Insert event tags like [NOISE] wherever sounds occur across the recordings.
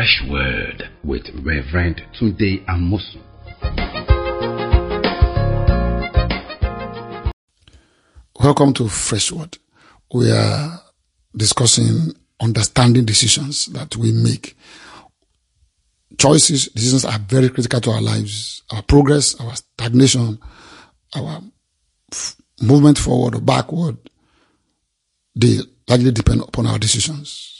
Fresh Word with Reverend Tunde Amosu. Welcome to Fresh Word. We are discussing understanding decisions that we make. Choices, decisions are very critical to our lives, our progress, our stagnation, our movement forward or backward. They largely depend upon our decisions.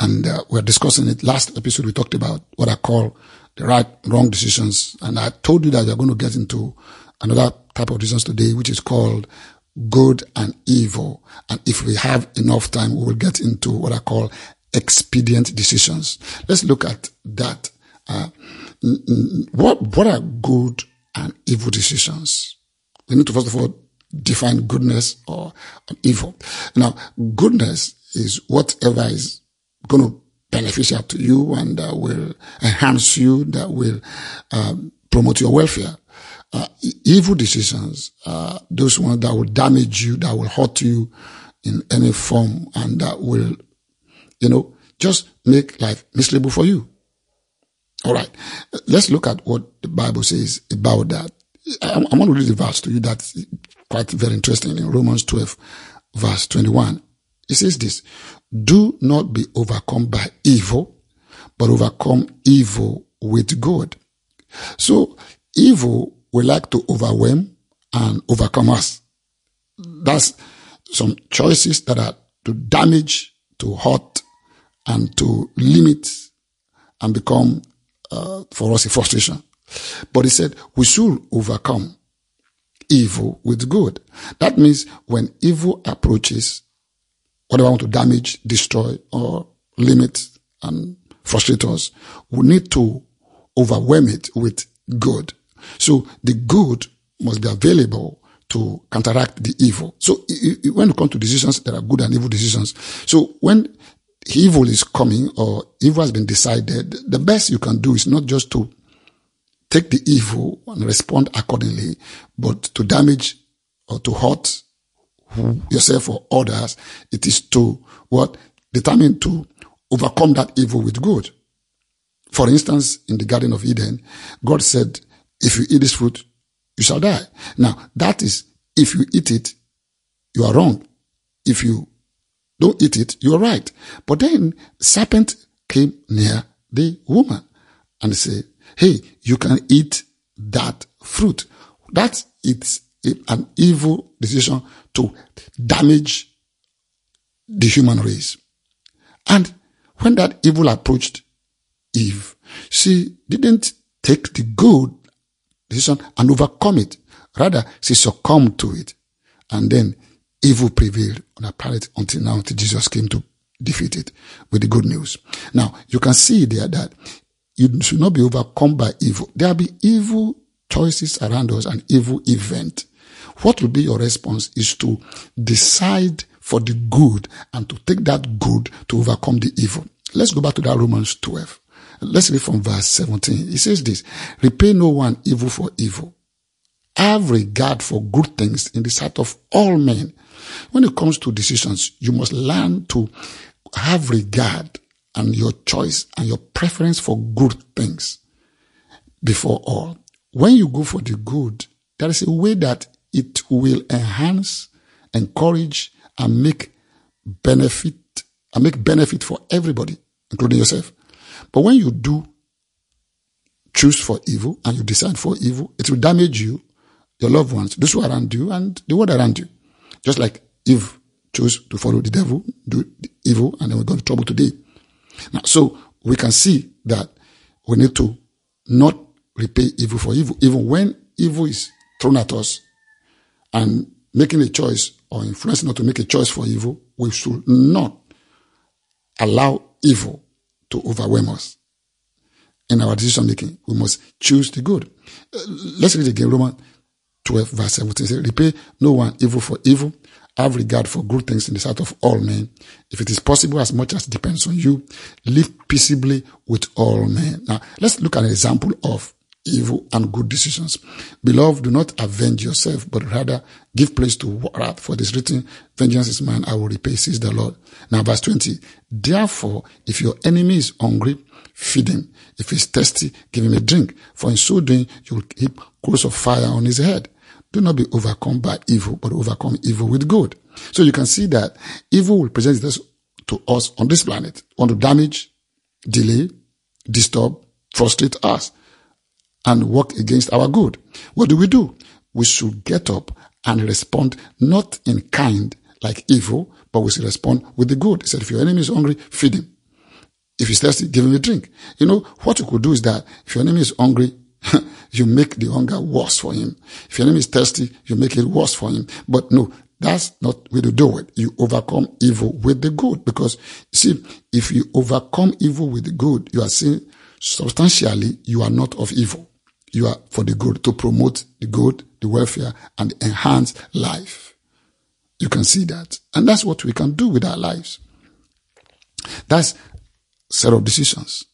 And uh, we're discussing it. Last episode, we talked about what I call the right, wrong decisions. And I told you that we're going to get into another type of decisions today, which is called good and evil. And if we have enough time, we will get into what I call expedient decisions. Let's look at that. Uh, what, what are good and evil decisions? We need to first of all define goodness or evil. Now, goodness is whatever is going to beneficial to you and that will enhance you, that will um, promote your welfare. Uh, evil decisions, uh, those ones that will damage you, that will hurt you in any form, and that will, you know, just make life miserable for you. All right. Let's look at what the Bible says about that. I'm, I'm going to read the verse to you that's quite very interesting in Romans 12, verse 21. It says this, do not be overcome by evil, but overcome evil with good. So evil will like to overwhelm and overcome us. That's some choices that are to damage, to hurt, and to limit and become uh, for us a frustration. But he said we should overcome evil with good. That means when evil approaches, whatever I want to damage, destroy, or limit and frustrate us, we need to overwhelm it with good. So the good must be available to counteract the evil. So when it comes to decisions, there are good and evil decisions. So when evil is coming or evil has been decided, the best you can do is not just to take the evil and respond accordingly, but to damage or to hurt yourself or others, it is to what? Determine to overcome that evil with good. For instance, in the Garden of Eden, God said, if you eat this fruit, you shall die. Now, that is, if you eat it, you are wrong. If you don't eat it, you are right. But then, serpent came near the woman and said, hey, you can eat that fruit. That it's an evil decision to damage the human race. And when that evil approached Eve, she didn't take the good decision and overcome it. Rather, she succumbed to it. And then evil prevailed on her planet until now, until Jesus came to defeat it with the good news. Now, you can see there that you should not be overcome by evil. There will be evil choices around us and evil event. What will be your response is to decide for the good and to take that good to overcome the evil. Let's go back to that Romans 12. Let's read from verse 17. It says this, repay no one evil for evil. Have regard for good things in the sight of all men. When it comes to decisions, you must learn to have regard and your choice and your preference for good things before all. When you go for the good, there is a way that it will enhance, encourage, and make benefit, and make benefit for everybody, including yourself. But when you do choose for evil and you decide for evil, it will damage you, your loved ones, those who are around you, and the world around you. Just like Eve chose to follow the devil, do evil, and then we got into trouble today. Now, so we can see that we need to not repay evil for evil. Even when evil is thrown at us and making a choice or influencing not to make a choice for evil, we should not allow evil to overwhelm us. In our decision making, we must choose the good. Uh, let's read again Romans 12, verse 17. Say, Repay no one evil for evil. Have regard for good things in the sight of all men. If it is possible, as much as depends on you, live peaceably with all men. Now, let's look at an example of evil and good decisions. Beloved, do not avenge yourself, but rather give place to wrath, for this written, vengeance is mine, I will repay, says the Lord. Now verse 20, therefore, if your enemy is hungry, feed him. If he's thirsty, give him a drink, for in so doing, you will heap coals of fire on his head. Do not be overcome by evil, but overcome evil with good. So you can see that evil will present itself to us on this planet, want to damage, delay, disturb, frustrate us and work against our good. What do we do? We should get up and respond not in kind like evil, but we should respond with the good. He said, if your enemy is hungry, feed him. If he's thirsty, give him a drink. You know, what you could do is that if your enemy is hungry, [LAUGHS] you make the hunger worse for him. If your enemy is thirsty, you make it worse for him. But no, that's not way to do it. You overcome evil with the good. Because, see, if you overcome evil with the good, you are saying substantially you are not of evil you are for the good, to promote the good, the welfare, and enhance life. You can see that. And that's what we can do with our lives. That's set of decisions.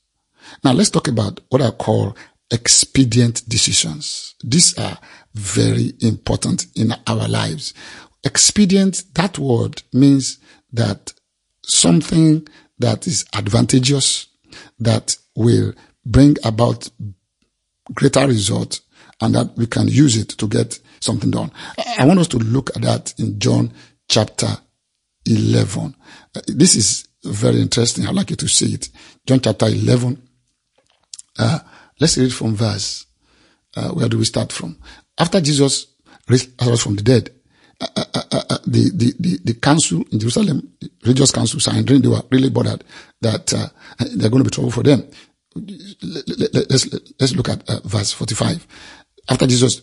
Now let's talk about what I call expedient decisions. These are very important in our lives. Expedient, that word means that something that is advantageous, that will bring about greater result and that we can use it to get something done. I want us to look at that in John chapter 11. Uh, this is very interesting. I'd like you to see it. John chapter 11. Uh, let's read from verse. Uh, where do we start from? After Jesus raised from the dead, uh, uh, uh, the, the, the, the, council in Jerusalem, religious council, Sanhedrin, they were really bothered that they're going to be trouble for them let's, let's look at uh, verse 45. After Jesus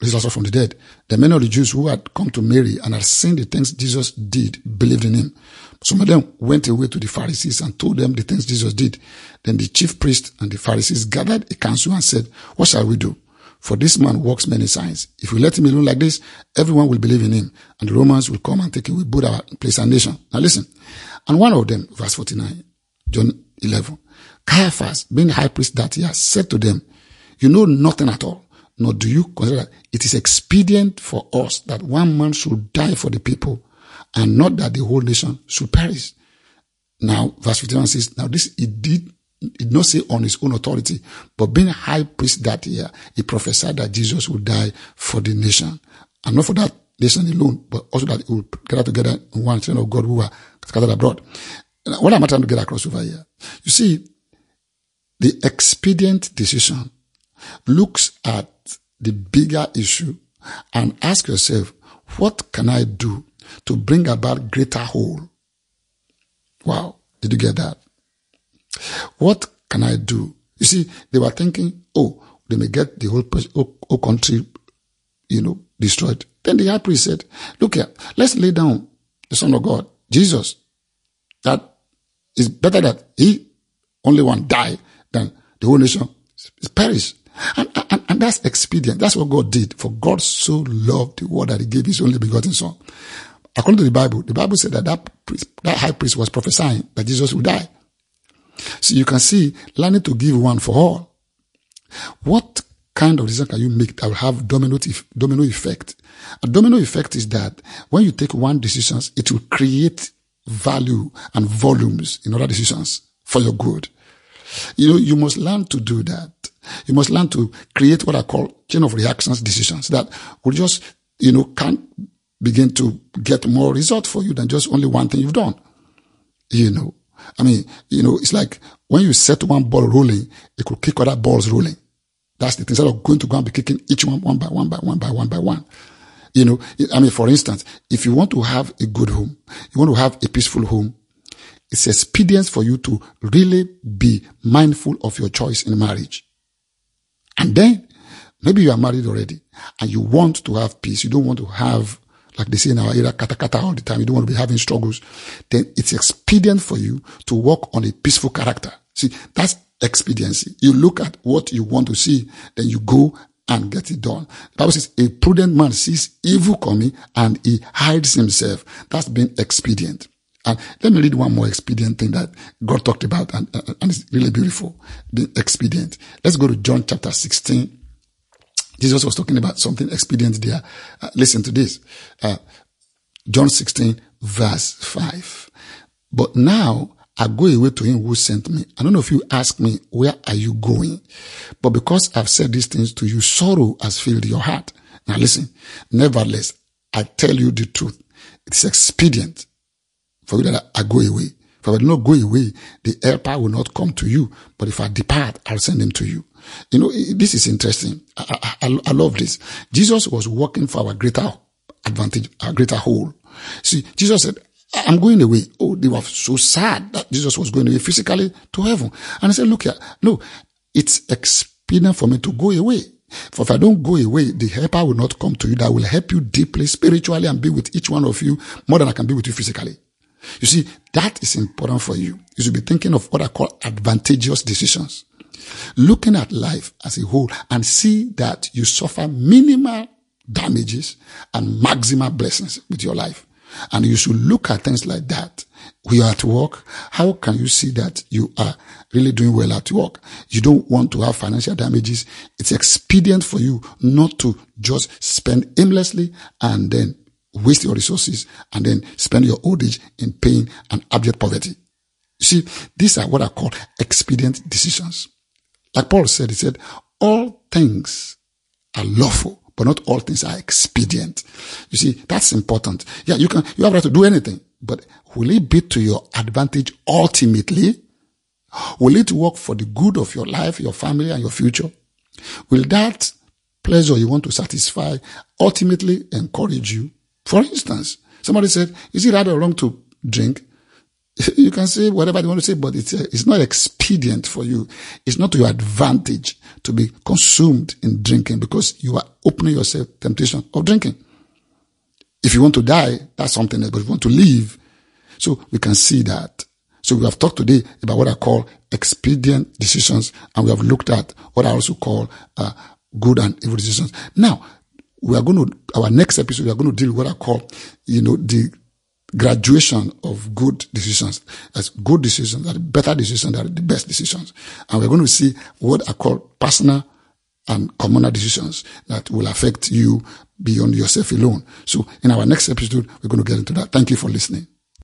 raised from the dead, the many of the Jews who had come to Mary and had seen the things Jesus did believed in him. Some of them went away to the Pharisees and told them the things Jesus did. Then the chief priests and the Pharisees gathered a council and said, what shall we do? For this man works many signs. If we let him alone like this, everyone will believe in him, and the Romans will come and take away both our place and nation. Now listen. And one of them, verse 49, John 11, Caiaphas, being high priest that year, said to them, You know nothing at all, nor do you consider that it is expedient for us that one man should die for the people, and not that the whole nation should perish. Now, verse 51 says, Now this he did, he did not say on his own authority, but being high priest that year, he prophesied that Jesus would die for the nation. And not for that nation alone, but also that he would gather together in one children of God who were scattered abroad. What am I trying to get across over here? You see, the expedient decision looks at the bigger issue and ask yourself, what can I do to bring about greater whole? Wow. Did you get that? What can I do? You see, they were thinking, oh, they may get the whole, whole, country, you know, destroyed. Then the high priest said, look here, let's lay down the son of God, Jesus. That is better that he only one die than the whole nation perish. And, and, and that's expedient. That's what God did. For God so loved the world that he gave his only begotten son. According to the Bible, the Bible said that that, priest, that high priest was prophesying that Jesus would die. So you can see, learning to give one for all. What kind of decision can you make that will have domino, domino effect? A domino effect is that when you take one decision, it will create value and volumes in other decisions for your good. You know, you must learn to do that. You must learn to create what I call chain of reactions decisions that will just, you know, can't begin to get more result for you than just only one thing you've done. You know, I mean, you know, it's like when you set one ball rolling, it could kick other balls rolling. That's the thing. Instead of going to go and be kicking each one one by one by one by one by one. You know, I mean, for instance, if you want to have a good home, you want to have a peaceful home, it's expedient for you to really be mindful of your choice in marriage. And then maybe you are married already and you want to have peace. You don't want to have, like they say in our era, kata kata all the time. You don't want to be having struggles. Then it's expedient for you to work on a peaceful character. See, that's expediency. You look at what you want to see, then you go and get it done. The Bible says a prudent man sees evil coming and he hides himself. That's being expedient. And let me read one more expedient thing that God talked about and, and it's really beautiful. The expedient. Let's go to John chapter 16. Jesus was talking about something expedient there. Uh, listen to this. Uh, John 16 verse 5. But now I go away to him who sent me. I don't know if you ask me, where are you going? But because I've said these things to you, sorrow has filled your heart. Now listen, nevertheless, I tell you the truth. It's expedient for you that I go away. If I will not go away, the helper will not come to you. But if I depart, I'll send him to you. You know, this is interesting. I, I, I love this. Jesus was working for our greater advantage, our greater whole. See, Jesus said, I'm going away. Oh, they were so sad that Jesus was going away physically to heaven. And I said, look here, no, it's expedient for me to go away. For if I don't go away, the helper will not come to you that will help you deeply, spiritually, and be with each one of you more than I can be with you physically. You see, that is important for you. You should be thinking of what I call advantageous decisions. Looking at life as a whole and see that you suffer minimal damages and maximal blessings with your life. And you should look at things like that. We are at work. How can you see that you are really doing well at work? You don't want to have financial damages. It's expedient for you not to just spend aimlessly and then waste your resources and then spend your old age in pain and abject poverty. You see, these are what I call expedient decisions. Like Paul said, he said, all things are lawful, but not all things are expedient. You see, that's important. Yeah, you can, you have right to do anything, but will it be to your advantage ultimately? Will it work for the good of your life, your family, and your future? Will that pleasure you want to satisfy ultimately encourage you? For instance, somebody said, is it right or wrong to drink? [LAUGHS] You can say whatever you want to say, but it's, it's not expedient for you. It's not to your advantage to be consumed in drinking because you are opening yourself temptation of drinking. If you want to die, that's something else, but if you want to live, so we can see that. So we have talked today about what I call expedient decisions, and we have looked at what I also call uh, good and evil decisions. Now, we are going to, our next episode, we are going to deal with what I call, you know, the graduation of good decisions. As good decisions are better decisions that are the best decisions. And we're going to see what I call personal and communal decisions that will affect you beyond yourself alone. So in our next episode, we're going to get into that. Thank you for listening.